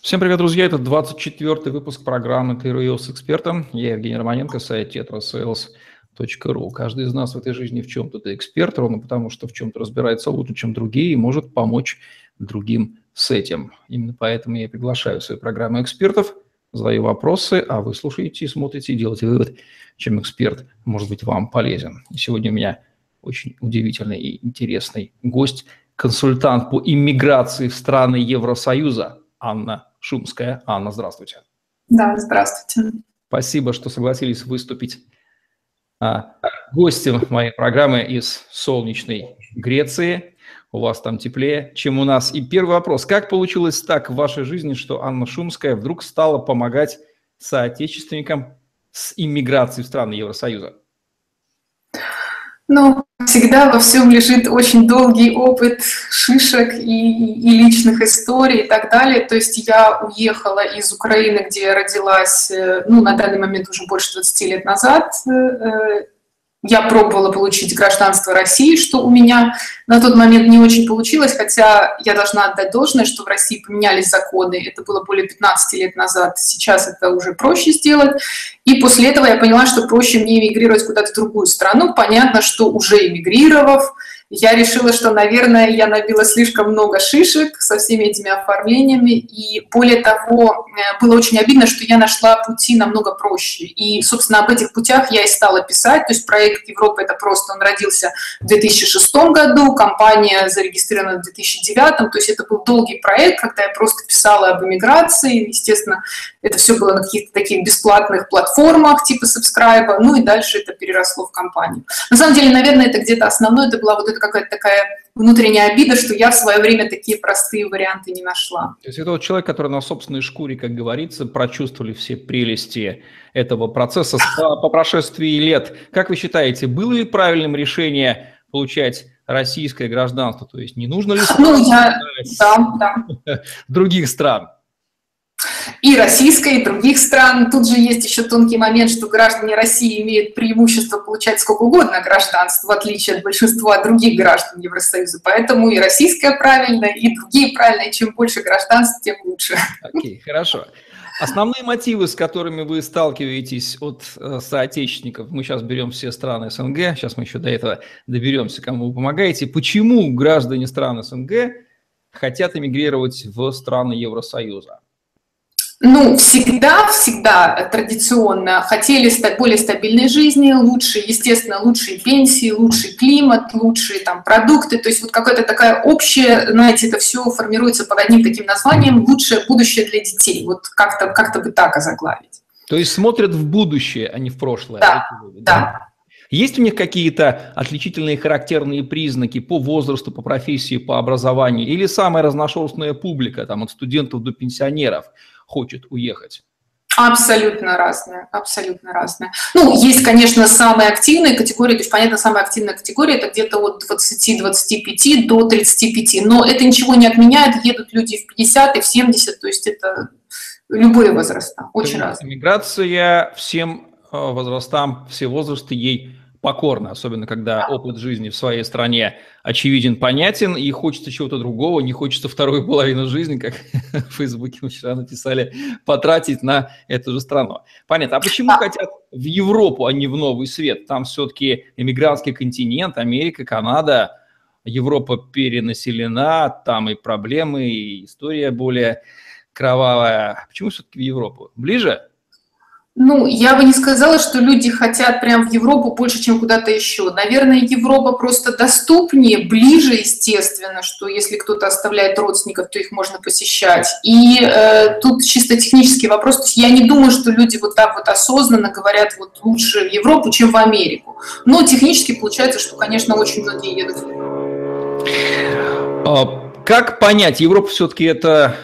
Всем привет, друзья! Это 24-й выпуск программы «Интервью с экспертом». Я Евгений Романенко, сайт tetrasales.ru. Каждый из нас в этой жизни в чем-то эксперт, ровно потому что в чем-то разбирается лучше, чем другие, и может помочь другим с этим. Именно поэтому я приглашаю в свою программу экспертов, задаю вопросы, а вы слушаете, смотрите и делаете вывод, чем эксперт может быть вам полезен. Сегодня у меня очень удивительный и интересный гость, консультант по иммиграции в страны Евросоюза Анна Шумская. Анна, здравствуйте. Да, здравствуйте. Спасибо, что согласились выступить а, гостем моей программы из солнечной Греции. У вас там теплее, чем у нас. И первый вопрос. Как получилось так в вашей жизни, что Анна Шумская вдруг стала помогать соотечественникам с иммиграцией в страны Евросоюза? Ну, всегда во всем лежит очень долгий опыт шишек и, и личных историй и так далее. То есть я уехала из Украины, где я родилась, э, ну, на данный момент уже больше 20 лет назад, э, э, я пробовала получить гражданство России, что у меня на тот момент не очень получилось, хотя я должна отдать должное, что в России поменялись законы. Это было более 15 лет назад, сейчас это уже проще сделать. И после этого я поняла, что проще мне эмигрировать куда-то в другую страну. Понятно, что уже эмигрировав, я решила, что, наверное, я набила слишком много шишек со всеми этими оформлениями, и более того, э, было очень обидно, что я нашла пути намного проще. И, собственно, об этих путях я и стала писать. То есть проект Европа это просто, он родился в 2006 году, компания зарегистрирована в 2009, то есть это был долгий проект, когда я просто писала об иммиграции, естественно, это все было на каких-то таких бесплатных платформах типа Subscribe, ну и дальше это переросло в компанию. На самом деле, наверное, это где-то основное, это была вот эта какая-то такая внутренняя обида, что я в свое время такие простые варианты не нашла. То есть это вот человек, который на собственной шкуре, как говорится, прочувствовали все прелести этого процесса по прошествии лет. Как вы считаете, было ли правильным решение получать российское гражданство? То есть не нужно ли ну, я... да, да. других стран? И российской, и других стран. Тут же есть еще тонкий момент, что граждане России имеют преимущество получать сколько угодно гражданств, в отличие от большинства других граждан Евросоюза. Поэтому и российское правильно, и другие правильно, и чем больше гражданств, тем лучше. Окей, okay, хорошо. Основные мотивы, с которыми вы сталкиваетесь от э, соотечественников, мы сейчас берем все страны СНГ, сейчас мы еще до этого доберемся, кому вы помогаете. Почему граждане стран СНГ хотят эмигрировать в страны Евросоюза? Ну, всегда, всегда традиционно хотели более стабильной жизни, лучше, естественно, лучшие пенсии, лучший климат, лучшие там продукты. То есть вот какая-то такая общая, знаете, это все формируется под одним таким названием «лучшее будущее для детей». Вот как-то как бы так озаглавить. То есть смотрят в будущее, а не в прошлое. Да, да. Есть у них какие-то отличительные характерные признаки по возрасту, по профессии, по образованию? Или самая разношерстная публика, там, от студентов до пенсионеров – хочет уехать? Абсолютно разные, абсолютно разные. Ну, есть, конечно, самые активные категории, то есть, понятно, самая активная категория это где-то от 20-25 до 35, но это ничего не отменяет, едут люди в 50 и в 70, то есть это любые возраста, очень разные. Миграция всем э, возрастам, все возрасты ей покорно, особенно когда опыт жизни в своей стране очевиден, понятен, и хочется чего-то другого, не хочется вторую половину жизни, как в Фейсбуке мы вчера написали, потратить на эту же страну. Понятно. А почему хотят в Европу, а не в Новый Свет? Там все-таки эмигрантский континент, Америка, Канада, Европа перенаселена, там и проблемы, и история более кровавая. Почему все-таки в Европу? Ближе? Ну, я бы не сказала, что люди хотят прям в Европу больше, чем куда-то еще. Наверное, Европа просто доступнее, ближе, естественно, что если кто-то оставляет родственников, то их можно посещать. И э, тут чисто технический вопрос. То есть я не думаю, что люди вот так вот осознанно говорят вот лучше в Европу, чем в Америку. Но технически получается, что, конечно, очень многие едут. А, как понять, Европа все-таки это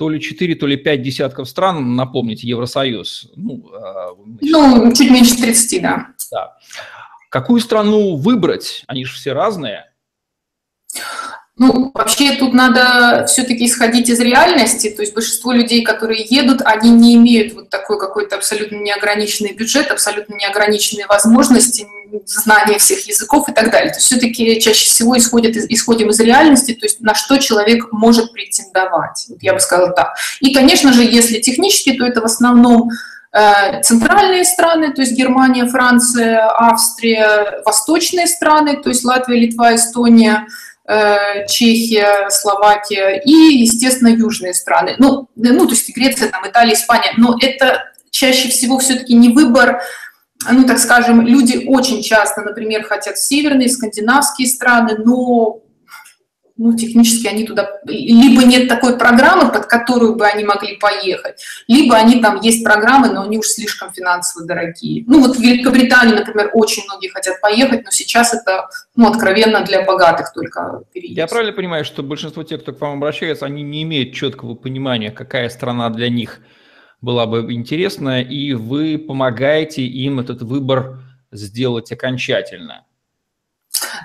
то ли 4, то ли 5 десятков стран, напомните, Евросоюз. Ну, а, ну чуть меньше 30, да. да. Какую страну выбрать? Они же все разные. Ну, вообще тут надо все-таки исходить из реальности, то есть большинство людей, которые едут, они не имеют вот такой какой-то абсолютно неограниченный бюджет, абсолютно неограниченные возможности, знание всех языков и так далее. То есть все-таки чаще всего исходят, исходим из реальности, то есть на что человек может претендовать. Вот я бы сказала так. И, конечно же, если технически, то это в основном э, центральные страны, то есть Германия, Франция, Австрия, восточные страны, то есть Латвия, Литва, Эстония, э, Чехия, Словакия и, естественно, южные страны. Ну, ну, то есть Греция, там, Италия, Испания. Но это чаще всего все-таки не выбор ну, так скажем, люди очень часто, например, хотят в северные, скандинавские страны, но ну, технически они туда... Либо нет такой программы, под которую бы они могли поехать, либо они там есть программы, но они уж слишком финансово дорогие. Ну, вот в Великобританию, например, очень многие хотят поехать, но сейчас это, ну, откровенно для богатых только переезд. Я правильно понимаю, что большинство тех, кто к вам обращается, они не имеют четкого понимания, какая страна для них была бы интересна, и вы помогаете им этот выбор сделать окончательно?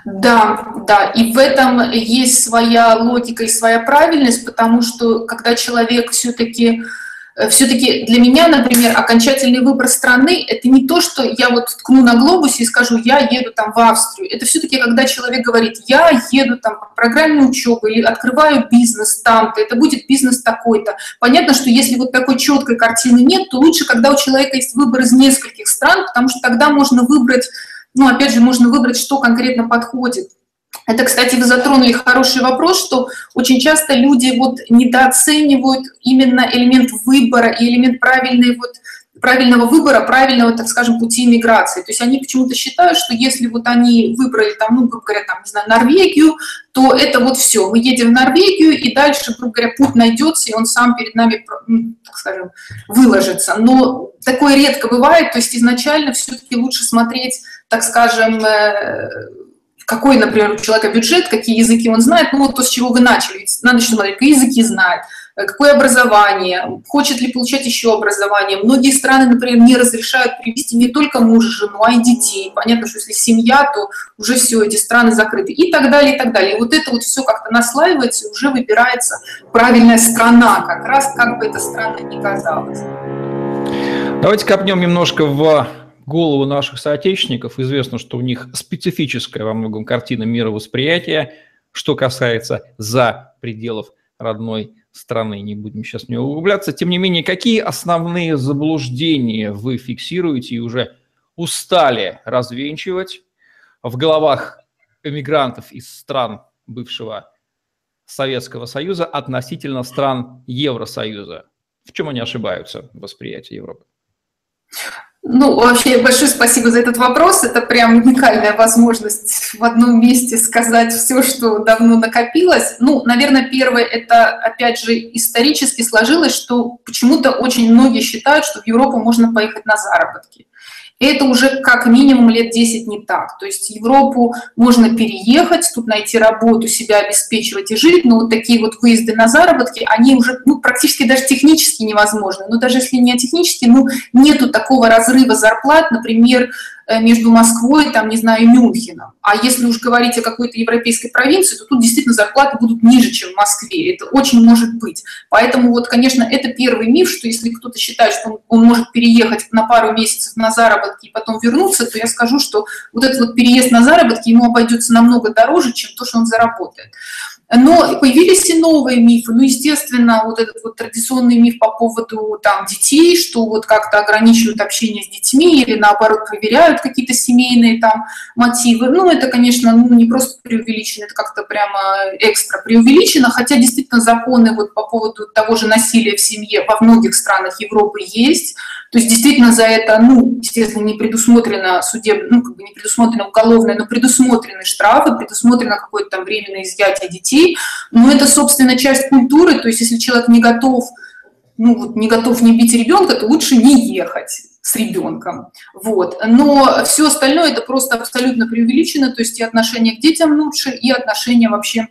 Да, да, и в этом есть своя логика и своя правильность, потому что когда человек все-таки Э, все-таки для меня, например, окончательный выбор страны – это не то, что я вот ткну на глобусе и скажу, я еду там в Австрию. Это все-таки, когда человек говорит, я еду там по программе учебы или открываю бизнес там-то, это будет бизнес такой-то. Понятно, что если вот такой четкой картины нет, то лучше, когда у человека есть выбор из нескольких стран, потому что тогда можно выбрать, ну, опять же, можно выбрать, что конкретно подходит. Это, кстати, вы затронули хороший вопрос, что очень часто люди вот недооценивают именно элемент выбора и элемент правильной вот правильного выбора, правильного, так скажем, пути иммиграции. То есть они почему-то считают, что если вот они выбрали там, ну, грубо говоря, там, не знаю, Норвегию, то это вот все. Мы едем в Норвегию, и дальше, грубо говоря, путь найдется, и он сам перед нами, так скажем, выложится. Но такое редко бывает, то есть изначально все-таки лучше смотреть, так скажем, э, какой, например, у человека бюджет, какие языки он знает, ну вот то, с чего вы начали. Ведь надо смотреть, какие языки знает, э, какое образование, хочет ли получать еще образование. Многие страны, например, не разрешают привести не только мужа, жену, а и детей. Понятно, что если семья, то уже все, эти страны закрыты. И так далее, и так далее. И вот это вот все как-то наслаивается, и уже выбирается правильная страна, как раз как бы эта страна ни казалась. Давайте копнем немножко в голову наших соотечественников. Известно, что у них специфическая во многом картина мировосприятия, что касается за пределов родной страны. Не будем сейчас в нее углубляться. Тем не менее, какие основные заблуждения вы фиксируете и уже устали развенчивать в головах эмигрантов из стран бывшего Советского Союза относительно стран Евросоюза? В чем они ошибаются в восприятии Европы? Ну, вообще, большое спасибо за этот вопрос. Это прям уникальная возможность в одном месте сказать все, что давно накопилось. Ну, наверное, первое, это, опять же, исторически сложилось, что почему-то очень многие считают, что в Европу можно поехать на заработки это уже как минимум лет 10 не так. То есть Европу можно переехать, тут найти работу, себя обеспечивать и жить, но вот такие вот выезды на заработки, они уже ну, практически даже технически невозможны. Но даже если не технически, ну, нету такого разрыва зарплат, например, между Москвой, там, не знаю, Мюнхеном. А если уж говорить о какой-то европейской провинции, то тут действительно зарплаты будут ниже, чем в Москве. Это очень может быть. Поэтому вот, конечно, это первый миф, что если кто-то считает, что он, он может переехать на пару месяцев на заработки и потом вернуться, то я скажу, что вот этот вот переезд на заработки ему обойдется намного дороже, чем то, что он заработает. Но появились и новые мифы. Ну, естественно, вот этот вот традиционный миф по поводу там детей, что вот как-то ограничивают общение с детьми или наоборот проверяют какие-то семейные там мотивы. Ну, это, конечно, ну, не просто преувеличено, это как-то прямо экстра преувеличено, хотя действительно законы вот по поводу того же насилия в семье во многих странах Европы есть. То есть действительно за это, ну, естественно, не предусмотрено судебное, ну, как бы не предусмотрено уголовное, но предусмотрены штрафы, предусмотрено какое-то там временное изъятие детей. Но это, собственно, часть культуры. То есть если человек не готов, ну, вот не готов не бить ребенка, то лучше не ехать с ребенком. Вот. Но все остальное это просто абсолютно преувеличено, то есть и отношение к детям лучше, и отношение вообще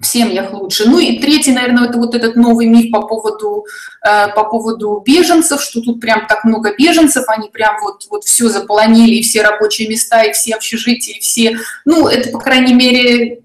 в семьях лучше. Ну и третий, наверное, это вот этот новый миф по поводу, э, по поводу беженцев, что тут прям так много беженцев, они прям вот, вот все заполонили, и все рабочие места, и все общежития, и все... Ну, это, по крайней мере,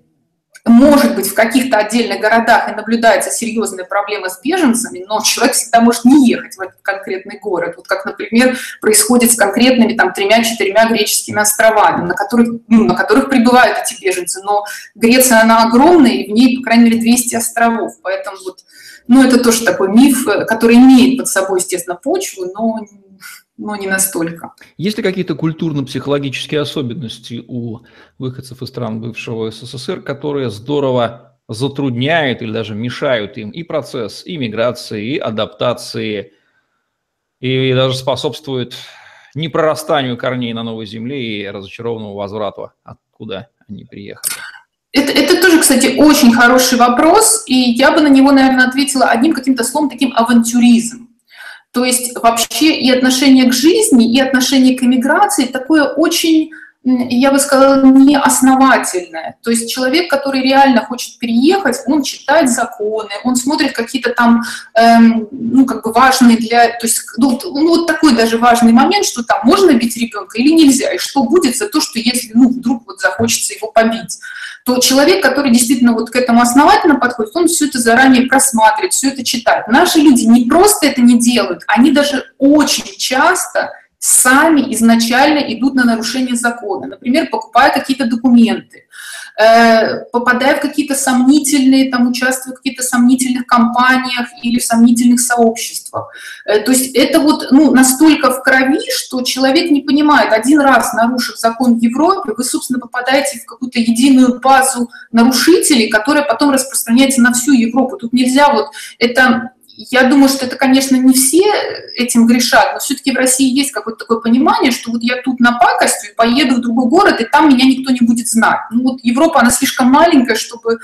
может быть, в каких-то отдельных городах и наблюдается серьезная проблема с беженцами, но человек всегда может не ехать в этот конкретный город. Вот как, например, происходит с конкретными там тремя-четырьмя греческими островами, на которых, ну, на которых прибывают эти беженцы. Но Греция, она огромная, и в ней, по крайней мере, 200 островов. Поэтому вот, ну, это тоже такой миф, который имеет под собой, естественно, почву, но но не настолько. Есть ли какие-то культурно-психологические особенности у выходцев из стран бывшего СССР, которые здорово затрудняют или даже мешают им и процесс иммиграции, и адаптации, и даже способствуют непрорастанию корней на новой земле и разочарованному возврату, откуда они приехали? Это, это тоже, кстати, очень хороший вопрос, и я бы на него, наверное, ответила одним каким-то словом, таким авантюризм. То есть вообще и отношение к жизни, и отношение к эмиграции такое очень я бы сказала, неосновательное. То есть человек, который реально хочет переехать, он читает законы, он смотрит какие-то там, эм, ну, как бы важные для... То есть, ну, ну, вот такой даже важный момент, что там можно бить ребенка или нельзя, и что будет за то, что если, ну, вдруг вот захочется его побить то человек, который действительно вот к этому основательно подходит, он все это заранее просматривает, все это читает. Наши люди не просто это не делают, они даже очень часто сами изначально идут на нарушение закона. Например, покупая какие-то документы, э, попадая в какие-то сомнительные, там, участвуя в каких-то сомнительных компаниях или в сомнительных сообществах. Э, то есть это вот ну, настолько в крови, что человек не понимает, один раз нарушив закон в Европе, вы, собственно, попадаете в какую-то единую базу нарушителей, которая потом распространяется на всю Европу. Тут нельзя вот это я думаю, что это, конечно, не все этим грешат, но все-таки в России есть какое-то такое понимание, что вот я тут напакостью, поеду в другой город, и там меня никто не будет знать. Ну вот Европа, она слишком маленькая, чтобы,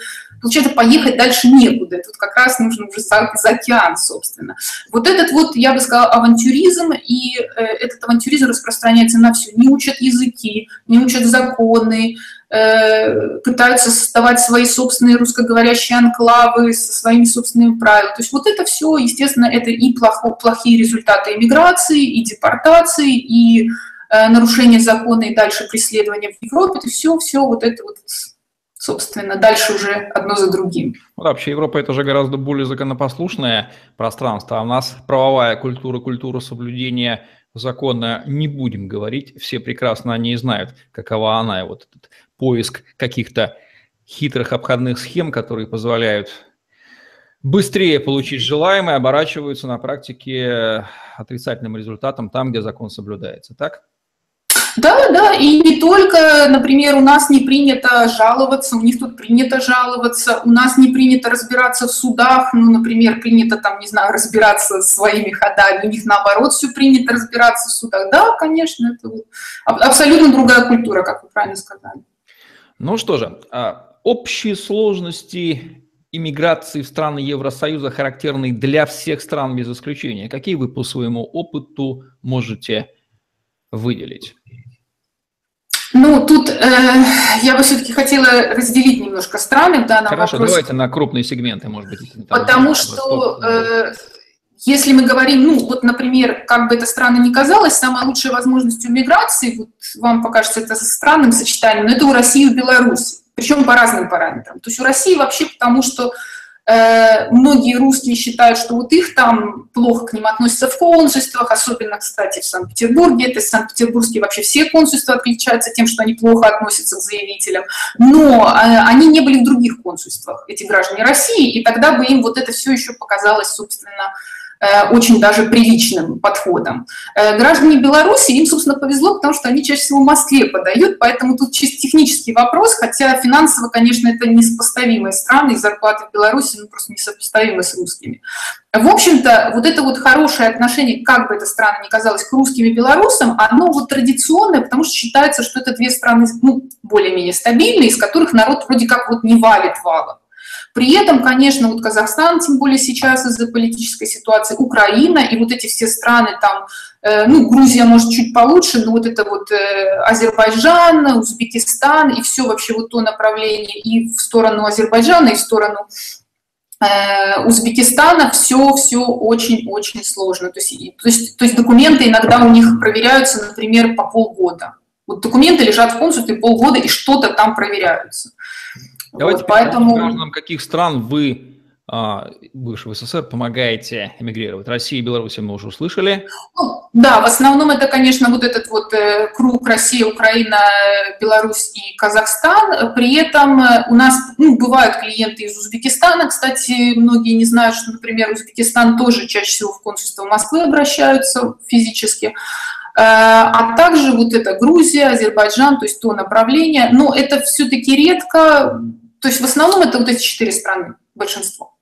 получается, поехать дальше некуда. Тут как раз нужно уже за, за океан, собственно. Вот этот вот, я бы сказала, авантюризм, и э, этот авантюризм распространяется на все. Не учат языки, не учат законы, Э, пытаются создавать свои собственные русскоговорящие анклавы со своими собственными правилами. То есть вот это все, естественно, это и плохо, плохие результаты иммиграции, и депортации, и э, нарушение закона, и дальше преследование в Европе. Это все, все вот это вот собственно, дальше уже одно за другим. Вообще Европа это же гораздо более законопослушное пространство, а у нас правовая культура, культура соблюдения закона не будем говорить, все прекрасно о ней знают, какова она, и вот этот поиск каких-то хитрых обходных схем, которые позволяют быстрее получить желаемое, оборачиваются на практике отрицательным результатом там, где закон соблюдается. Так? Да, да, и не только, например, у нас не принято жаловаться, у них тут принято жаловаться, у нас не принято разбираться в судах, ну, например, принято там, не знаю, разбираться своими ходами, у них наоборот все принято разбираться в судах. Да, конечно, это абсолютно другая культура, как вы правильно сказали. Ну что же, а, общие сложности иммиграции в страны Евросоюза характерны для всех стран без исключения. Какие вы по своему опыту можете выделить? Ну, тут э, я бы все-таки хотела разделить немножко страны в данном Хорошо, вопросе. давайте на крупные сегменты, может быть. Потому что э, если мы говорим, ну, вот, например, как бы это странно ни казалось, самая лучшая возможность у миграции, вот вам покажется это странным сочетанием, но это у России и у Беларуси, причем по разным параметрам. То есть у России вообще потому, что многие русские считают, что вот их там плохо к ним относятся в консульствах, особенно, кстати, в Санкт-Петербурге. Это Санкт-Петербургские вообще все консульства отличаются тем, что они плохо относятся к заявителям. Но э, они не были в других консульствах, эти граждане России, и тогда бы им вот это все еще показалось, собственно, Э, очень даже приличным подходом. Э, граждане Беларуси, им, собственно, повезло, потому что они чаще всего в Москве подают, поэтому тут чисто технический вопрос, хотя финансово, конечно, это несопоставимые страны, и зарплаты в Беларуси ну, просто несопоставимы с русскими. В общем-то, вот это вот хорошее отношение, как бы эта страна ни казалась, к русским и белорусам, оно вот традиционное, потому что считается, что это две страны ну, более-менее стабильные, из которых народ вроде как вот не валит валом. При этом, конечно, вот Казахстан, тем более сейчас из-за политической ситуации, Украина и вот эти все страны там, э, ну, Грузия, может, чуть получше, но вот это вот э, Азербайджан, Узбекистан и все вообще вот то направление и в сторону Азербайджана, и в сторону э, Узбекистана все все очень-очень сложно. То есть, то, есть, то есть документы иногда у них проверяются, например, по полгода. Вот документы лежат в консульстве полгода и что-то там проверяются. Давайте вот, поэтому... гражданам каких стран вы а, бывшего СССР помогаете эмигрировать? Россия и Беларусь мы уже услышали. Ну, да, в основном это, конечно, вот этот вот э, круг Россия, Украина, Беларусь и Казахстан. При этом э, у нас ну, бывают клиенты из Узбекистана. Кстати, многие не знают, что, например, Узбекистан тоже чаще всего в консульство Москвы обращаются физически. Э, а также вот это Грузия, Азербайджан, то есть то направление. Но это все-таки редко. То есть в основном это вот эти четыре страны, большинство.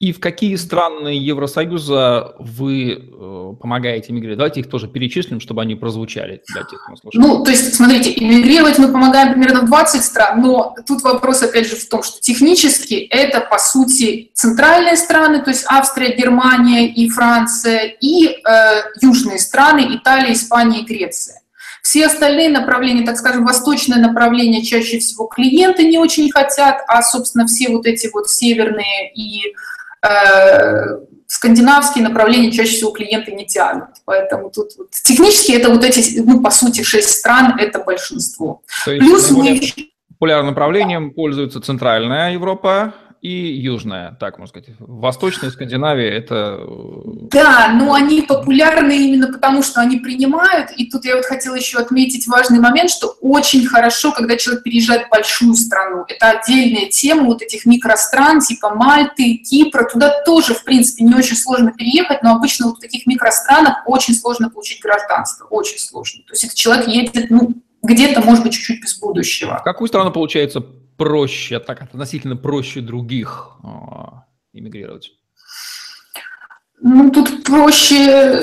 И в какие страны Евросоюза вы э, помогаете эмигрировать? Давайте их тоже перечислим, чтобы они прозвучали для тех, кто слушает. Ну, то есть, смотрите, эмигрировать мы помогаем примерно в 20 стран, но тут вопрос, опять же, в том, что технически это, по сути, центральные страны, то есть Австрия, Германия и Франция, и э, южные страны, Италия, Испания и Греция. Все остальные направления, так скажем, восточное направление чаще всего клиенты не очень хотят, а, собственно, все вот эти вот северные и Э, скандинавские направления чаще всего клиенты не тянут. Поэтому тут вот, технически это вот эти, ну, по сути, шесть стран, это большинство. То есть Плюс мы... Популярным направлением пользуется Центральная Европа, и южная, так можно сказать. Восточная Скандинавия – это… Э, да, но они популярны именно потому, что они принимают. И тут я вот хотела еще отметить важный момент, что очень хорошо, когда человек переезжает в большую страну. Это отдельная тема вот этих микростран, типа Мальты, Кипра. Туда тоже, в принципе, не очень сложно переехать, но обычно вот в таких микространах очень сложно получить гражданство. Очень сложно. То есть этот человек едет, ну, где-то, может быть, чуть-чуть без будущего. В какую страну, получается, проще, так относительно проще других а, иммигрировать? Ну, тут проще,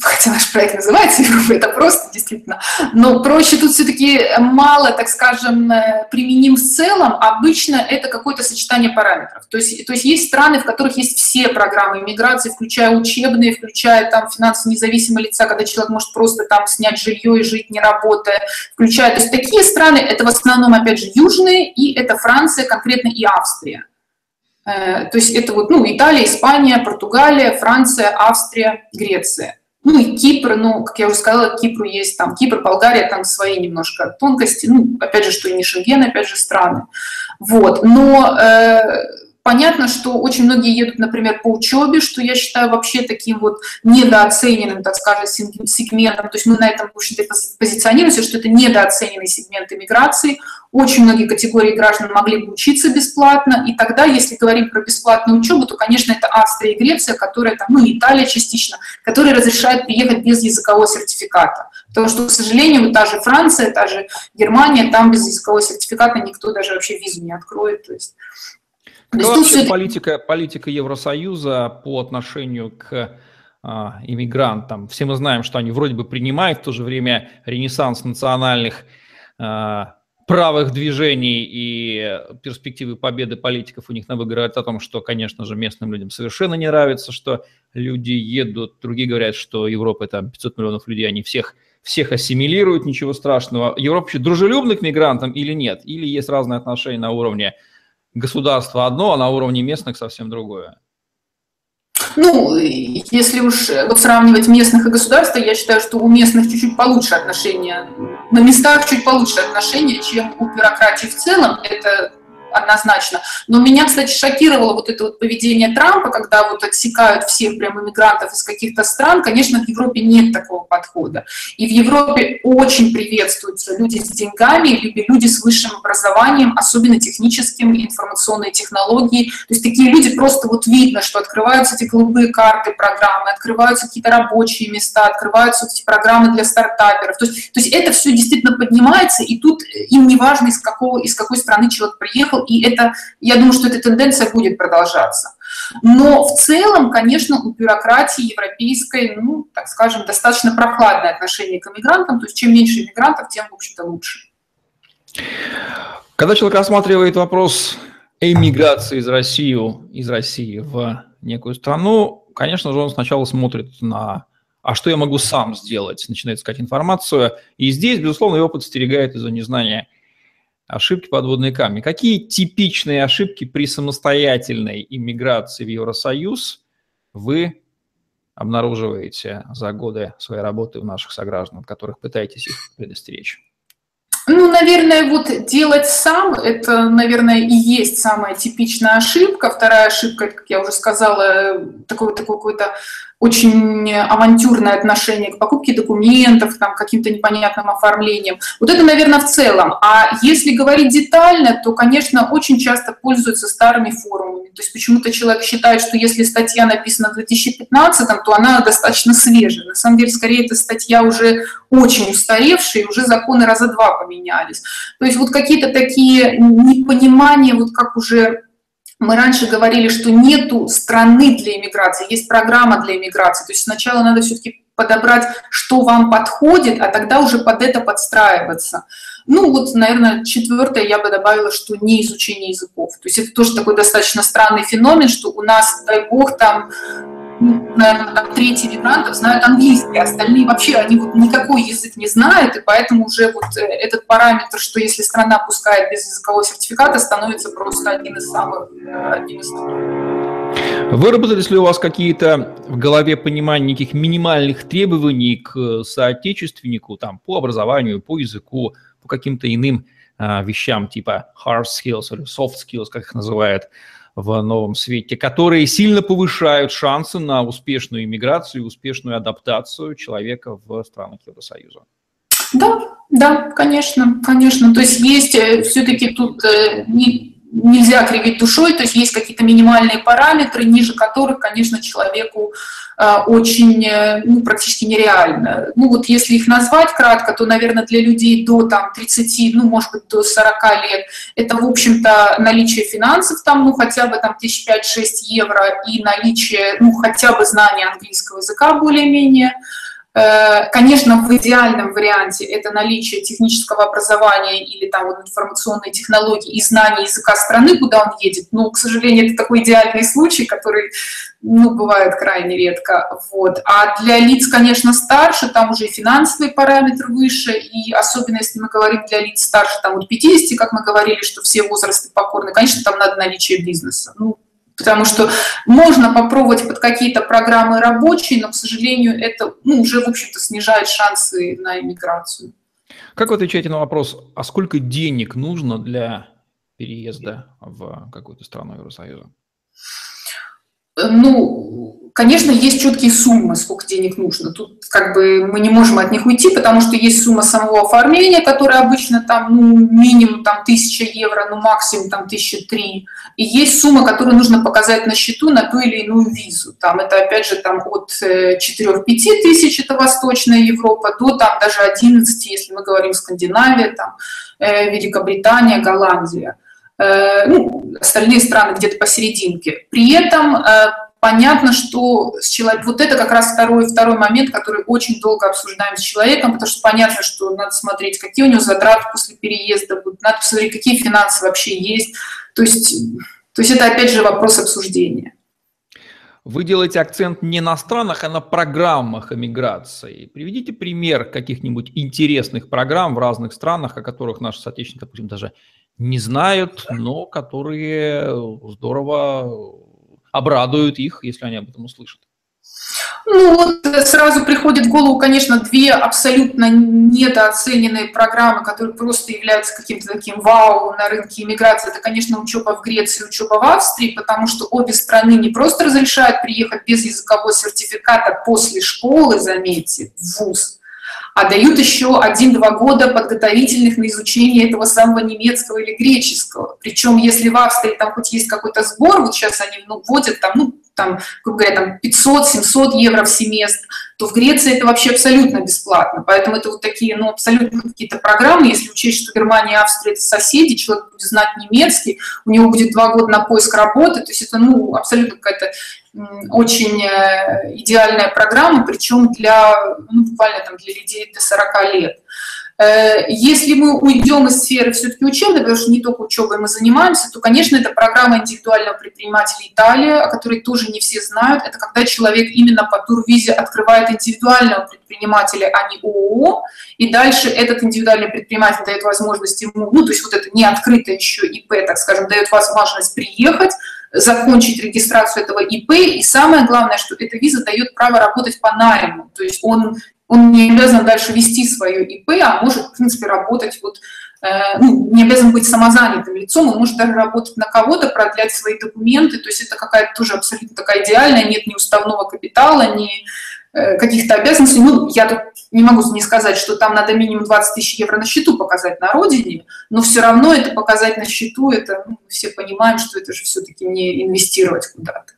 хотя наш проект называется это просто действительно, но проще тут все-таки мало, так скажем, применим в целом. Обычно это какое-то сочетание параметров. То есть, то есть есть страны, в которых есть все программы иммиграции, включая учебные, включая там финансово независимые лица, когда человек может просто там снять жилье и жить не работая, включая, то есть такие страны, это в основном, опять же, южные, и это Франция конкретно и Австрия. Э, то есть это вот, ну, Италия, Испания, Португалия, Франция, Австрия, Греция. Ну и Кипр, ну, как я уже сказала, Кипру есть там, Кипр, Болгария, там свои немножко тонкости, ну, опять же, что и не Шенген, опять же, страны. Вот, но э, Понятно, что очень многие едут, например, по учебе, что я считаю вообще таким вот недооцененным, так скажем, сегментом. То есть мы на этом, в общем-то, позиционируемся, что это недооцененный сегмент иммиграции. Очень многие категории граждан могли бы учиться бесплатно. И тогда, если говорим про бесплатную учебу, то, конечно, это Австрия и Греция, которые там, ну, Италия частично, которые разрешают приехать без языкового сертификата. Потому что, к сожалению, вот та же Франция, та же Германия, там без языкового сертификата никто даже вообще визу не откроет. То есть Какова вообще все... политика, политика Евросоюза по отношению к а, иммигрантам? Все мы знаем, что они вроде бы принимают, в то же время ренессанс национальных а, правых движений и перспективы победы политиков у них на говорят о том, что, конечно же, местным людям совершенно не нравится, что люди едут. Другие говорят, что Европа там 500 миллионов людей, они всех всех ассимилируют, ничего страшного. Европа вообще дружелюбна к мигрантам или нет? Или есть разные отношения на уровне государство одно, а на уровне местных совсем другое? Ну, если уж вот сравнивать местных и государства, я считаю, что у местных чуть-чуть получше отношения, на местах чуть получше отношения, чем у бюрократии в целом. Это однозначно. Но меня, кстати, шокировало вот это вот поведение Трампа, когда вот отсекают всех прям иммигрантов из каких-то стран. Конечно, в Европе нет такого подхода. И в Европе очень приветствуются люди с деньгами, люди с высшим образованием, особенно техническим, информационные технологии. То есть такие люди просто вот видно, что открываются эти голубые карты программы, открываются какие-то рабочие места, открываются эти программы для стартаперов. То есть, то есть это все действительно поднимается, и тут им не важно, из, какого, из какой страны человек приехал, и это, я думаю, что эта тенденция будет продолжаться. Но в целом, конечно, у бюрократии европейской, ну, так скажем, достаточно прохладное отношение к иммигрантам, то есть чем меньше иммигрантов, тем, в общем-то, лучше. Когда человек рассматривает вопрос эмиграции из России, из России в некую страну, конечно же, он сначала смотрит на а что я могу сам сделать, начинает искать информацию. И здесь, безусловно, его подстерегает из-за незнания Ошибки подводные камни. Какие типичные ошибки при самостоятельной иммиграции в Евросоюз вы обнаруживаете за годы своей работы у наших сограждан, от которых пытаетесь их предостеречь? Ну, наверное, вот делать сам, это, наверное, и есть самая типичная ошибка. Вторая ошибка, как я уже сказала, такое, такое какое-то очень авантюрное отношение к покупке документов, там, каким-то непонятным оформлением. Вот это, наверное, в целом. А если говорить детально, то, конечно, очень часто пользуются старыми формами. То есть почему-то человек считает, что если статья написана в 2015, то она достаточно свежая. На самом деле, скорее, эта статья уже очень устаревшая, и уже законы раза два поменялись. То есть вот какие-то такие непонимания, вот как уже мы раньше говорили, что нету страны для иммиграции, есть программа для иммиграции. То есть сначала надо все-таки подобрать, что вам подходит, а тогда уже под это подстраиваться. Ну вот, наверное, четвертое я бы добавила, что не изучение языков. То есть это тоже такой достаточно странный феномен, что у нас, дай бог, там наверное, там треть мигрантов знают английский, остальные вообще, они вот никакой язык не знают, и поэтому уже вот э, этот параметр, что если страна пускает без языкового сертификата, становится просто один из самых, э, одним из Выработались ли у вас какие-то в голове понимания неких минимальных требований к соотечественнику там, по образованию, по языку, по каким-то иным а, вещам, типа hard skills или soft skills, как их называют, в новом свете, которые сильно повышают шансы на успешную иммиграцию и успешную адаптацию человека в странах Евросоюза. Да, да, конечно, конечно. То есть есть э, все-таки тут э, не, нельзя кривить душой, то есть есть какие-то минимальные параметры, ниже которых, конечно, человеку э, очень, э, ну, практически нереально. Ну, вот если их назвать кратко, то, наверное, для людей до там 30, ну, может быть, до 40 лет, это, в общем-то, наличие финансов там, ну, хотя бы там 1005-6 евро и наличие, ну, хотя бы знания английского языка более-менее, конечно, в идеальном варианте это наличие технического образования или там вот информационной технологии и знания языка страны, куда он едет. Но, к сожалению, это такой идеальный случай, который, ну, бывает крайне редко. Вот. А для лиц, конечно, старше, там уже и финансовый параметр выше, и особенно если мы говорим для лиц старше, там вот 50, как мы говорили, что все возрасты покорны, конечно, там надо наличие бизнеса. Ну, потому что можно попробовать под какие-то программы рабочие, но, к сожалению, это ну, уже, в общем-то, снижает шансы на иммиграцию. Как вы отвечаете на вопрос, а сколько денег нужно для переезда в какую-то страну Евросоюза? Ну, конечно, есть четкие суммы, сколько денег нужно. Тут как бы мы не можем от них уйти, потому что есть сумма самого оформления, которая обычно там ну, минимум там, 1000 евро, ну максимум там 1003. И есть сумма, которую нужно показать на счету на ту или иную визу. Там это опять же там от 4-5 э, тысяч, это Восточная Европа, до там даже 11, если мы говорим Скандинавия, там, э, Великобритания, Голландия. Э, ну, остальные страны где-то посерединке. При этом э, понятно, что с человек... вот это как раз второй, второй момент, который очень долго обсуждаем с человеком, потому что понятно, что надо смотреть, какие у него затраты после переезда будут, надо посмотреть, какие финансы вообще есть. То есть, то есть это опять же вопрос обсуждения. Вы делаете акцент не на странах, а на программах эмиграции. Приведите пример каких-нибудь интересных программ в разных странах, о которых наши соотечественники, допустим, даже не знают, но которые здорово обрадуют их, если они об этом услышат. Ну вот э, сразу приходит в голову, конечно, две абсолютно недооцененные программы, которые просто являются каким-то таким вау на рынке иммиграции. Это, конечно, учеба в Греции, учеба в Австрии, потому что обе страны не просто разрешают приехать без языкового сертификата после школы, заметьте, в ВУЗ, а дают еще один-два года подготовительных на изучение этого самого немецкого или греческого. Причем, если в Австрии там хоть есть какой-то сбор, вот сейчас они ну, вводят там, ну, там, грубо говоря, там 500-700 евро в семестр, то в Греции это вообще абсолютно бесплатно. Поэтому это вот такие, ну, абсолютно какие-то программы. Если учесть, что Германия и Австрия – это соседи, человек будет знать немецкий, у него будет два года на поиск работы, то есть это, ну, абсолютно какая-то очень э, идеальная программа, причем для, ну, буквально там для людей до 40 лет. Э, если мы уйдем из сферы все-таки учебной, потому что не только учебой мы занимаемся, то, конечно, это программа индивидуального предпринимателя Италия, о которой тоже не все знают. Это когда человек именно по турвизе открывает индивидуального предпринимателя, а не ООО, и дальше этот индивидуальный предприниматель дает возможность ему, ну, то есть вот это не открытое еще ИП, так скажем, дает возможность приехать, закончить регистрацию этого ИП, и самое главное, что эта виза дает право работать по найму, то есть он Он не обязан дальше вести свое ИП, а может, в принципе, работать вот Э, ну, не обязан быть самозанятым лицом, он может даже работать на кого-то, продлять свои документы, то есть это какая-то тоже абсолютно такая идеальная, нет ни уставного капитала, ни каких-то обязанностей. Ну, я тут не могу не сказать, что там надо минимум 20 тысяч евро на счету показать на родине, но все равно это показать на счету, это ну, все понимаем, что это же все-таки не инвестировать куда-то.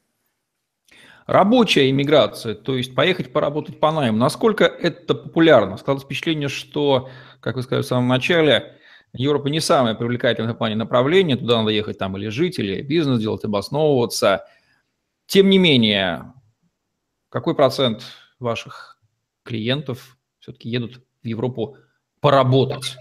Рабочая иммиграция, то есть поехать поработать по найму, насколько это популярно? Складывается впечатление, что, как вы сказали в самом начале, Европа не самое привлекательное в плане направления, туда надо ехать там или жить, или бизнес делать, обосновываться. Тем не менее, какой процент ваших клиентов все-таки едут в Европу поработать?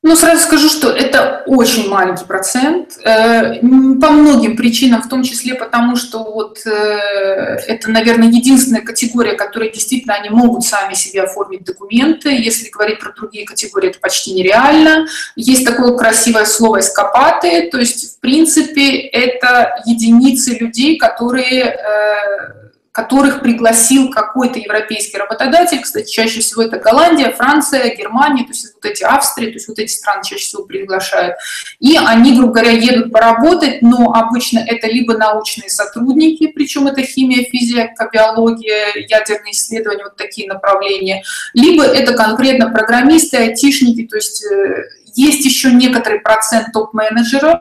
Ну, сразу скажу, что это очень маленький процент, э, по многим причинам, в том числе потому, что вот э, это, наверное, единственная категория, которая действительно они могут сами себе оформить документы. Если говорить про другие категории, это почти нереально. Есть такое красивое слово «эскапаты», то есть, в принципе, это единицы людей, которые э, которых пригласил какой-то европейский работодатель, кстати, чаще всего это Голландия, Франция, Германия, то есть вот эти Австрии, то есть вот эти страны чаще всего приглашают. И они, грубо говоря, едут поработать, но обычно это либо научные сотрудники, причем это химия, физика, биология, ядерные исследования, вот такие направления, либо это конкретно программисты, айтишники, то есть э, есть еще некоторый процент топ-менеджеров,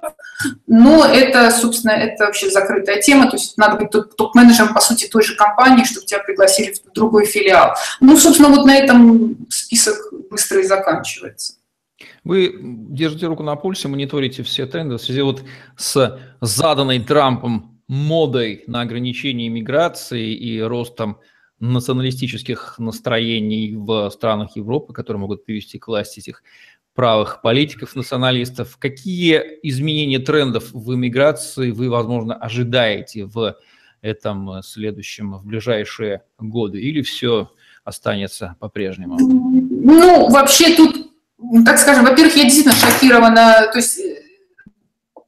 но это, собственно, это вообще закрытая тема, то есть надо быть топ-менеджером, по сути, той же компании, чтобы тебя пригласили в другой филиал. Ну, собственно, вот на этом список быстро и заканчивается. Вы держите руку на пульсе, мониторите все тренды в связи вот с заданной Трампом модой на ограничение миграции и ростом националистических настроений в странах Европы, которые могут привести к власти этих правых политиков, националистов. Какие изменения трендов в иммиграции вы, возможно, ожидаете в этом следующем, в ближайшие годы? Или все останется по-прежнему? Ну, вообще тут, так скажем, во-первых, я действительно шокирована, то есть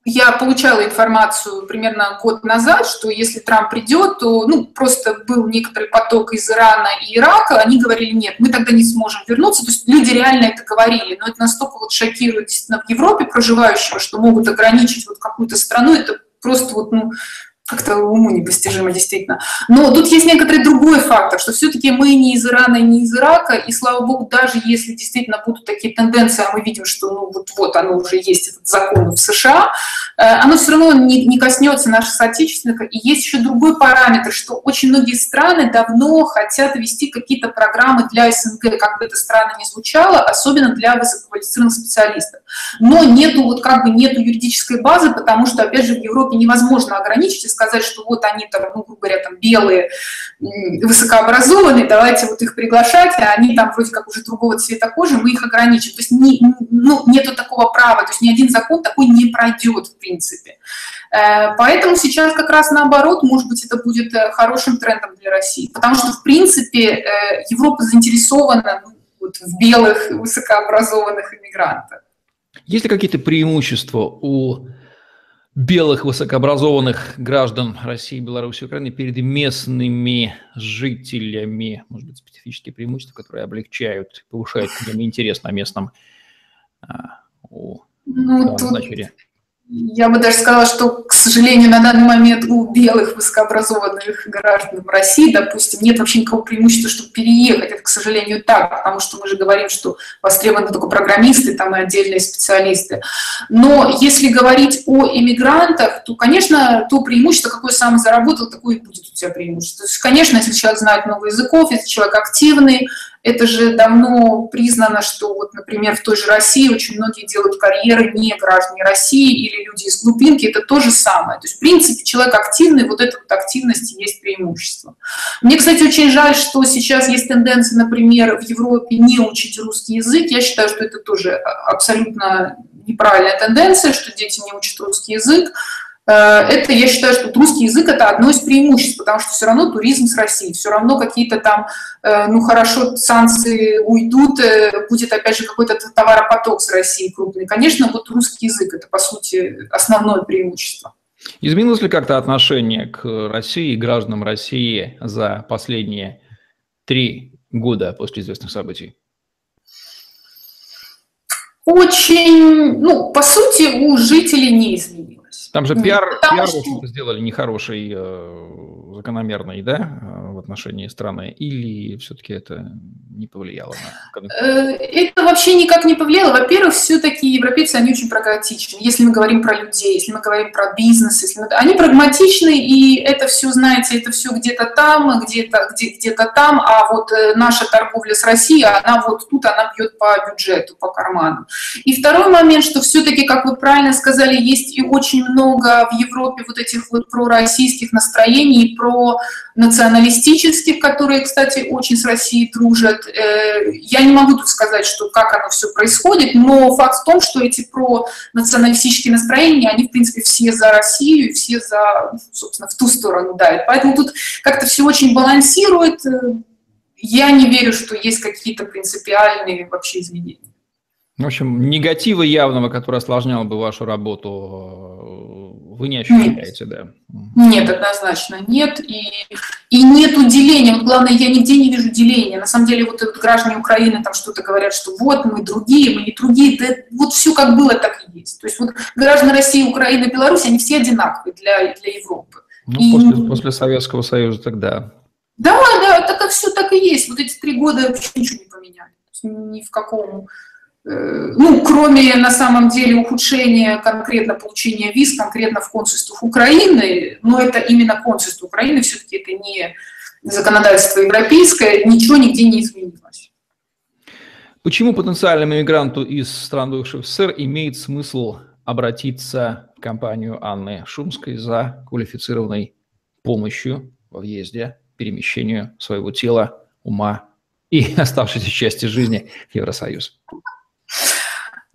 я получала информацию примерно год назад, что если Трамп придет, то ну, просто был некоторый поток из Ирана и Ирака, они говорили, нет, мы тогда не сможем вернуться. То есть люди реально это говорили, но это настолько вот шокирует действительно в Европе проживающего, что могут ограничить вот какую-то страну, это просто вот, ну, как-то уму непостижимо, действительно. Но тут есть некоторый другой фактор, что все-таки мы не из Ирана не из Ирака, и, слава богу, даже если действительно будут такие тенденции, а мы видим, что ну, вот, вот оно уже есть, этот закон в США, э, оно все равно не, не коснется наших соотечественников. И есть еще другой параметр, что очень многие страны давно хотят вести какие-то программы для СНГ, как бы это странно ни звучало, особенно для высококвалифицированных специалистов. Но нету, вот как бы нету юридической базы, потому что, опять же, в Европе невозможно ограничить сказать, что вот они там, ну, грубо говоря, там белые, высокообразованные, давайте вот их приглашать, а они там вроде как уже другого цвета кожи, мы их ограничим. То есть не, ну, нету такого права, то есть ни один закон такой не пройдет, в принципе. Э, поэтому сейчас как раз наоборот, может быть, это будет э, хорошим трендом для России, потому что, в принципе, э, Европа заинтересована ну, вот, в белых высокообразованных иммигрантах. Есть ли какие-то преимущества у белых высокообразованных граждан России, Беларуси, Украины перед местными жителями, может быть, специфические преимущества, которые облегчают, повышают к ним интерес на местном а, у ну, тут, я бы даже сказала, что, к сожалению, на данный момент у белых высокообразованных граждан России, допустим, нет вообще никакого преимущества, чтобы переехать. Это, к сожалению, так, потому что мы же говорим, что востребованы только программисты там и отдельные специалисты. Но если говорить о иммигрантах, то, конечно, то преимущество, какое сам заработал, такое и будет у тебя преимущество. То есть, конечно, если человек знает много языков, если человек активный, это же давно признано, что вот, например, в той же России очень многие делают карьеры не граждане России или люди из глубинки, это то же самое. То есть, в принципе, человек активный, вот эта вот активность есть преимущество. Мне, кстати, очень жаль, что сейчас есть тенденция, например, в Европе не учить русский язык. Я считаю, что это тоже абсолютно неправильная тенденция, что дети не учат русский язык. Э, это, я считаю, что русский язык – это одно из преимуществ, потому что все равно туризм с Россией, все равно какие-то там, э, ну хорошо, санкции уйдут, э, будет опять же какой-то товаропоток с Россией крупный. Конечно, вот русский язык – это, по сути, основное преимущество. Изменилось ли как-то отношение к России и гражданам России за последние три года после известных событий? Очень, ну, по сути, у жителей не изменилось. Там же пиар, пиар что... сделали нехороший, э, закономерный, да, э, в отношении страны, или все-таки это не повлияло на... Э, это вообще никак не повлияло. Во-первых, все-таки европейцы, они очень прагматичны. Если мы говорим про людей, если мы говорим про бизнес, если мы... они прагматичны, и это все, знаете, это все где-то там, где-то где, где-то там, а вот э, наша торговля с Россией, она вот тут, она бьет по бюджету, по карману. И второй момент, что все-таки, как вы правильно сказали, есть и очень много в Европе вот этих вот пророссийских настроений, про националистических, которые, кстати, очень с Россией дружат. Э, я не могу тут сказать, что как оно все происходит, но факт в том, что эти про-националистические настроения, они, в принципе, все за Россию, все за, собственно, в ту сторону давят. Поэтому тут как-то все очень балансирует. Я не верю, что есть какие-то принципиальные вообще изменения. В общем, негатива явного, который осложнял бы вашу работу, вы не ощущаете, нет. да? Нет, однозначно нет. И, и нет деления. Вот главное, я нигде не вижу деления. На самом деле, вот этот граждане Украины там что-то говорят, что вот мы другие, мы не другие. Да вот все как было, так и есть. То есть вот граждане России, Украины, Беларуси, они все одинаковые для, для Европы. Ну, и... после, после Советского Союза тогда. Да, да, так все так и есть. Вот эти три года вообще ничего не поменяли. Ни в каком Э, ну, кроме на самом деле ухудшения конкретно получения виз, конкретно в консульствах Украины, но это именно консульство Украины, все-таки это не законодательство европейское, ничего нигде не изменилось. Почему потенциальному иммигранту из стран бывших СССР имеет смысл обратиться в компанию Анны Шумской за квалифицированной помощью во въезде, перемещению своего тела, ума и оставшейся части жизни в Евросоюз?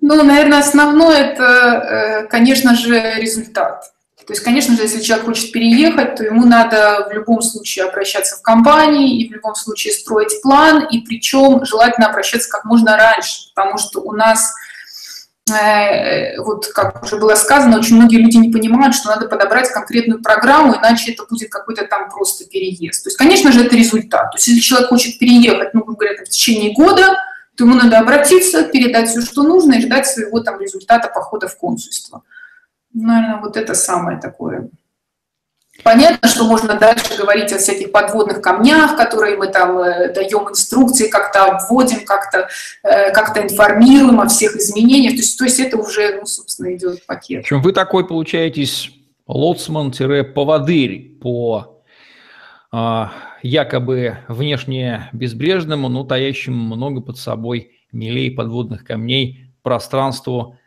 Ну, наверное, основное это, э, конечно же, результат. То есть, конечно же, если человек хочет переехать, то ему надо в любом случае обращаться в компании и в любом случае строить план, и причем желательно обращаться как можно раньше, потому что у нас, э, вот как уже было сказано, очень многие люди не понимают, что надо подобрать конкретную программу, иначе это будет какой-то там просто переезд. То есть, конечно же, это результат. То есть, если человек хочет переехать, ну, грубо говоря, в течение года, то ему надо обратиться, передать все, что нужно, и ждать своего там результата похода в консульство. Наверное, вот это самое такое. Понятно, что можно дальше говорить о всяких подводных камнях, которые мы там э, даем инструкции, как-то обводим, как-то э, как информируем о всех изменениях. То есть, то есть это уже, ну, собственно, идет пакет. В общем, вы такой получаетесь лоцман-поводырь по а, якобы внешне безбрежному, но таящему много под собой милей подводных камней пространству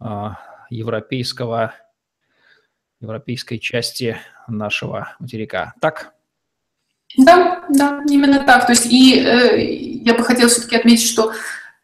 а, европейского, европейской части нашего материка. Так? Да, да, именно так. То есть и э, я бы хотела все-таки отметить, что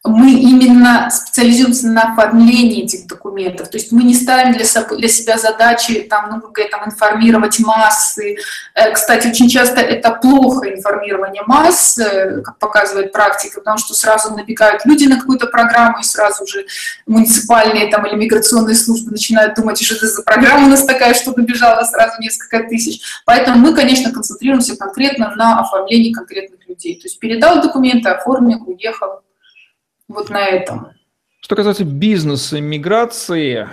мы именно специализируемся на оформлении этих документов. То есть мы не ставим для, для себя задачи там, ну, там, информировать массы. Э, кстати, очень часто это плохо информирование масс, э, как показывает практика, потому что сразу набегают люди на какую-то программу, и сразу же муниципальные там, или миграционные службы начинают думать, что это за программа у нас такая, что добежала сразу несколько тысяч. Поэтому мы, конечно, концентрируемся конкретно на оформлении конкретных людей. То есть передал документы, оформил, уехал вот на этом. Что касается бизнеса, миграции,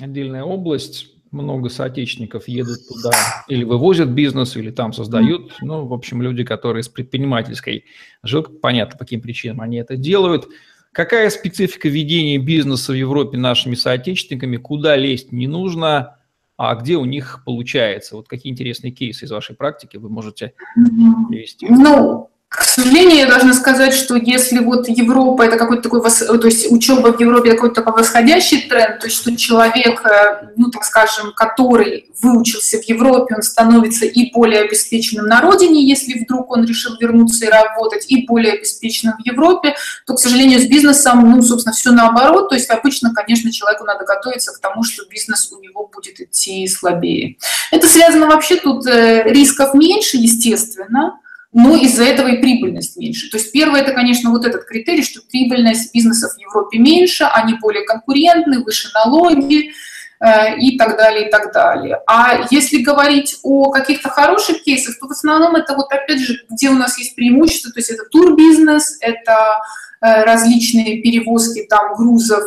отдельная область, много соотечественников едут туда или вывозят бизнес, или там создают. Ну, в общем, люди, которые с предпринимательской жилкой, понятно, по каким причинам они это делают. Какая специфика ведения бизнеса в Европе нашими соотечественниками? Куда лезть не нужно, а где у них получается? Вот какие интересные кейсы из вашей практики вы можете привести? Ну, к сожалению, я должна сказать, что если вот Европа это какой-то такой, то есть учеба в Европе это какой-то такой восходящий тренд, то есть что человек, э, ну так скажем, который выучился в Европе, он становится и более обеспеченным на родине, если вдруг он решил вернуться и работать, и более обеспеченным в Европе, то, к сожалению, с бизнесом, ну, собственно, все наоборот. То есть обычно, конечно, человеку надо готовиться к тому, что бизнес у него будет идти слабее. Это связано вообще тут э, рисков меньше, естественно, но из-за этого и прибыльность меньше. То есть первое, это, конечно, вот этот критерий, что прибыльность бизнесов в Европе меньше, они более конкурентны, выше налоги, э, и так далее, и так далее. А если говорить о каких-то хороших кейсах, то в основном это вот опять же, где у нас есть преимущество, то есть это турбизнес, это э, различные перевозки там грузов,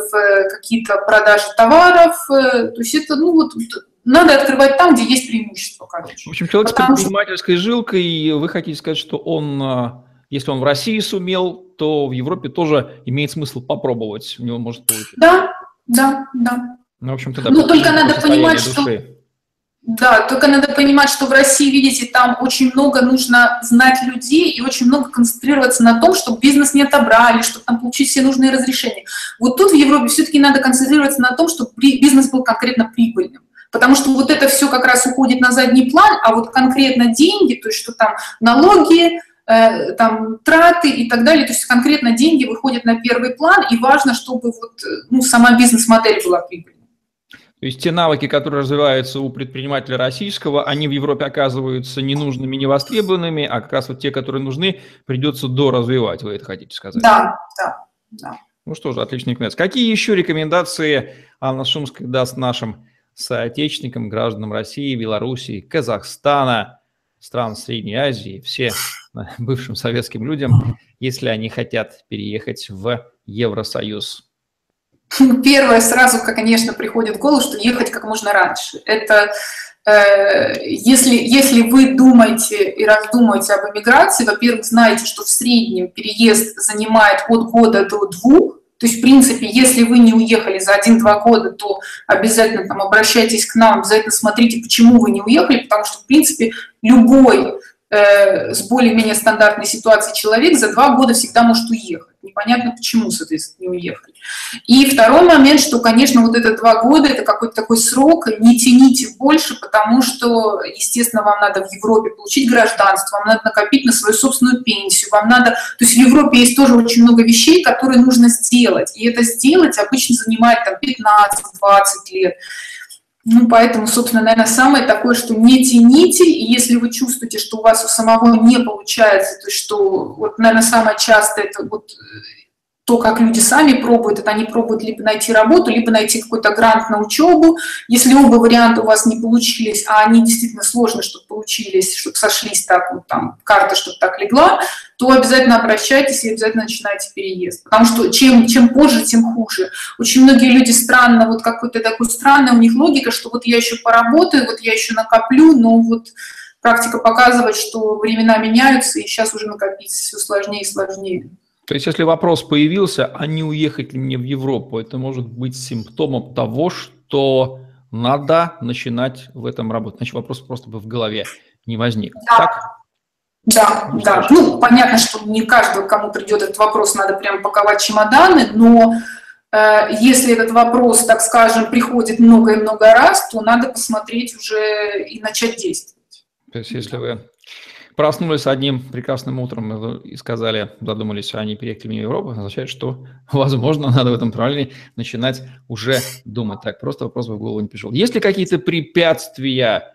какие-то продажи товаров, то есть это, ну вот, надо открывать там, где есть преимущество, короче. В общем, человек Потому с предпринимательской что... жилкой, вы хотите сказать, что он, а, если он в России сумел, то в Европе тоже имеет смысл попробовать, у него может получиться. Да, да, да. Ну, в общем-то, да. Ну, только надо понимать, души. что... Да, только надо понимать, что в России, видите, там очень много нужно знать людей и очень много концентрироваться на том, чтобы бизнес не отобрали, чтобы там получить все нужные разрешения. Вот тут в Европе все-таки надо концентрироваться на том, чтобы бизнес был конкретно прибыльным. Потому что вот это все как раз уходит на задний план, а вот конкретно деньги, то есть что там налоги, э, там траты и так далее, то есть конкретно деньги выходят на первый план, и важно, чтобы вот, ну, сама бизнес-модель была прибыльной. То есть те навыки, которые развиваются у предпринимателя российского, они в Европе оказываются ненужными, невостребованными, а как раз вот те, которые нужны, придется доразвивать, вы это хотите сказать? Да, да, да. Ну что же, отличный конец. Какие еще рекомендации Анна Шумская даст нашим соотечественникам, гражданам России, Белоруссии, Казахстана, стран Средней Азии, все бывшим советским людям, если они хотят переехать в Евросоюз? Первое сразу, конечно, приходит в голову, что ехать как можно раньше. Это э, если, если вы думаете и раздумаете об эмиграции, во-первых, знаете, что в среднем переезд занимает от года до двух, то есть, в принципе, если вы не уехали за один-два года, то обязательно там обращайтесь к нам, обязательно смотрите, почему вы не уехали, потому что, в принципе, любой э, с более-менее стандартной ситуацией человек за два года всегда может уехать. Непонятно, почему, соответственно, не уехали. И второй момент, что, конечно, вот это два года, это какой-то такой срок, не тяните больше, потому что, естественно, вам надо в Европе получить гражданство, вам надо накопить на свою собственную пенсию, вам надо... То есть в Европе есть тоже очень много вещей, которые нужно сделать, и это сделать обычно занимает там 15-20 лет. Ну, поэтому, собственно, наверное, самое такое, что не тяните, и если вы чувствуете, что у вас у самого не получается, то что, вот, наверное, самое частое, это вот то, как люди сами пробуют, это они пробуют либо найти работу, либо найти какой-то грант на учебу. Если оба варианта у вас не получились, а они действительно сложно, чтобы получились, чтобы сошлись так, вот там карта, чтобы так легла, то обязательно обращайтесь и обязательно начинайте переезд. Потому что чем, чем позже, тем хуже. Очень многие люди странно, вот какой-то такой странный у них логика, что вот я еще поработаю, вот я еще накоплю, но вот практика показывает, что времена меняются, и сейчас уже накопить все сложнее и сложнее. То есть, если вопрос появился, а не уехать ли мне в Европу, это может быть симптомом того, что надо начинать в этом работать. Значит, вопрос просто бы в голове не возник. Да. Так? Да, ну, да. Ну, понятно, что не каждого, кому придет этот вопрос, надо прям паковать чемоданы, но э, если этот вопрос, так скажем, приходит много и много раз, то надо посмотреть уже и начать действовать. То есть, если вы проснулись одним прекрасным утром и сказали, задумались, а не переехали в Европу, означает, что, возможно, надо в этом направлении начинать уже думать. Так, просто вопрос в голову не пришел. Есть ли какие-то препятствия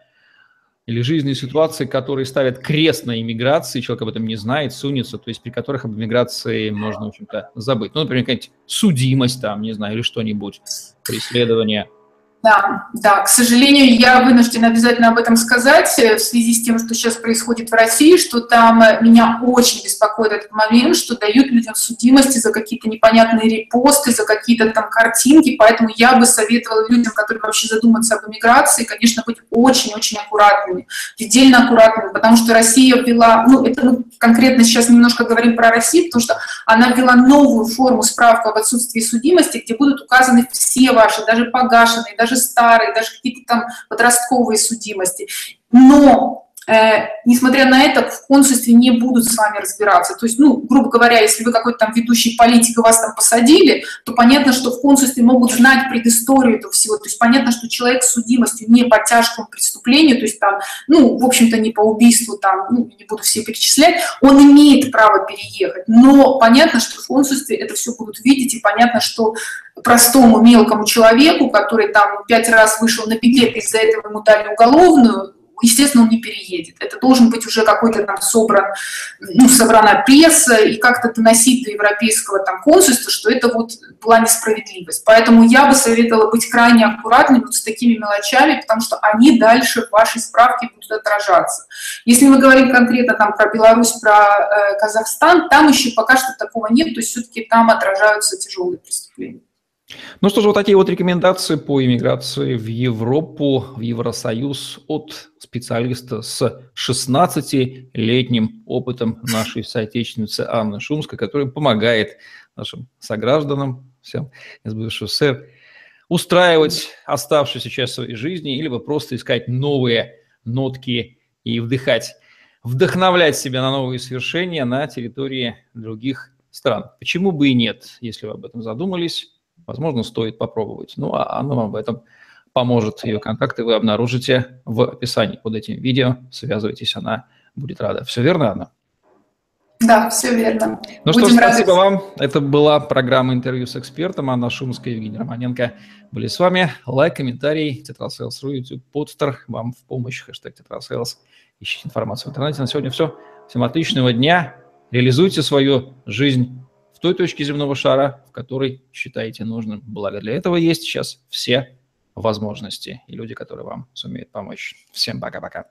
или жизненные ситуации, которые ставят крест на иммиграции, человек об этом не знает, сунется, то есть при которых об иммиграции можно, в общем-то, забыть. Ну, например, какая-нибудь судимость там, не знаю, или что-нибудь, преследование – да, да, к сожалению, я вынуждена обязательно об этом сказать э, в связи с тем, что сейчас происходит в России, что там э, меня очень беспокоит этот момент, что дают людям судимости за какие-то непонятные репосты, за какие-то там картинки, поэтому я бы советовала людям, которые вообще задумаются об эмиграции, конечно, быть очень-очень аккуратными, предельно аккуратными, потому что Россия ввела, ну, это мы конкретно сейчас немножко говорим про Россию, потому что она ввела новую форму справка об отсутствии судимости, где будут указаны все ваши, даже погашенные, даже даже старые, даже какие-то там подростковые судимости. Но Э, несмотря на это, в консульстве не будут с вами разбираться. То есть, ну, грубо говоря, если вы какой-то там ведущий политик и вас там посадили, то понятно, что в консульстве могут знать предысторию этого всего. То есть понятно, что человек с судимостью не по тяжкому преступлению, то есть там, ну, в общем-то, не по убийству, там, ну, не буду все перечислять, он имеет право переехать. Но понятно, что в консульстве это все будут видеть, и понятно, что простому мелкому человеку, который там пять раз вышел на пикет, из-за этого ему дали уголовную, естественно, он не переедет. Это должен быть уже какой-то там собран, ну, собрана пресса и как-то доносить до европейского там консульства, что это вот была несправедливость. Поэтому я бы советовала быть крайне аккуратными вот с такими мелочами, потому что они дальше в вашей справке будут отражаться. Если мы говорим конкретно там про Беларусь, про э, Казахстан, там еще пока что такого нет, то есть все-таки там отражаются тяжелые преступления. Ну что же, вот такие вот рекомендации по иммиграции в Европу, в Евросоюз от специалиста с 16-летним опытом нашей соотечественницы Анны Шумской, которая помогает нашим согражданам, всем из бывшего СССР, устраивать оставшуюся часть своей жизни или просто искать новые нотки и вдыхать, вдохновлять себя на новые свершения на территории других стран. Почему бы и нет, если вы об этом задумались, возможно, стоит попробовать. Ну, а она вам в этом поможет. Ее контакты вы обнаружите в описании под этим видео. Связывайтесь, она будет рада. Все верно, Анна? Да, все верно. Ну Будем что ж, рады. спасибо вам. Это была программа интервью с экспертом. Анна Шумская и Евгений Романенко были с вами. Лайк, комментарий, tetrasales.ru, YouTube, Podster. Вам в помощь, хэштег tetrasales. Ищите информацию в интернете. На сегодня все. Всем отличного дня. Реализуйте свою жизнь той точке земного шара, в которой считаете нужным. Благо для этого есть сейчас все возможности и люди, которые вам сумеют помочь. Всем пока-пока.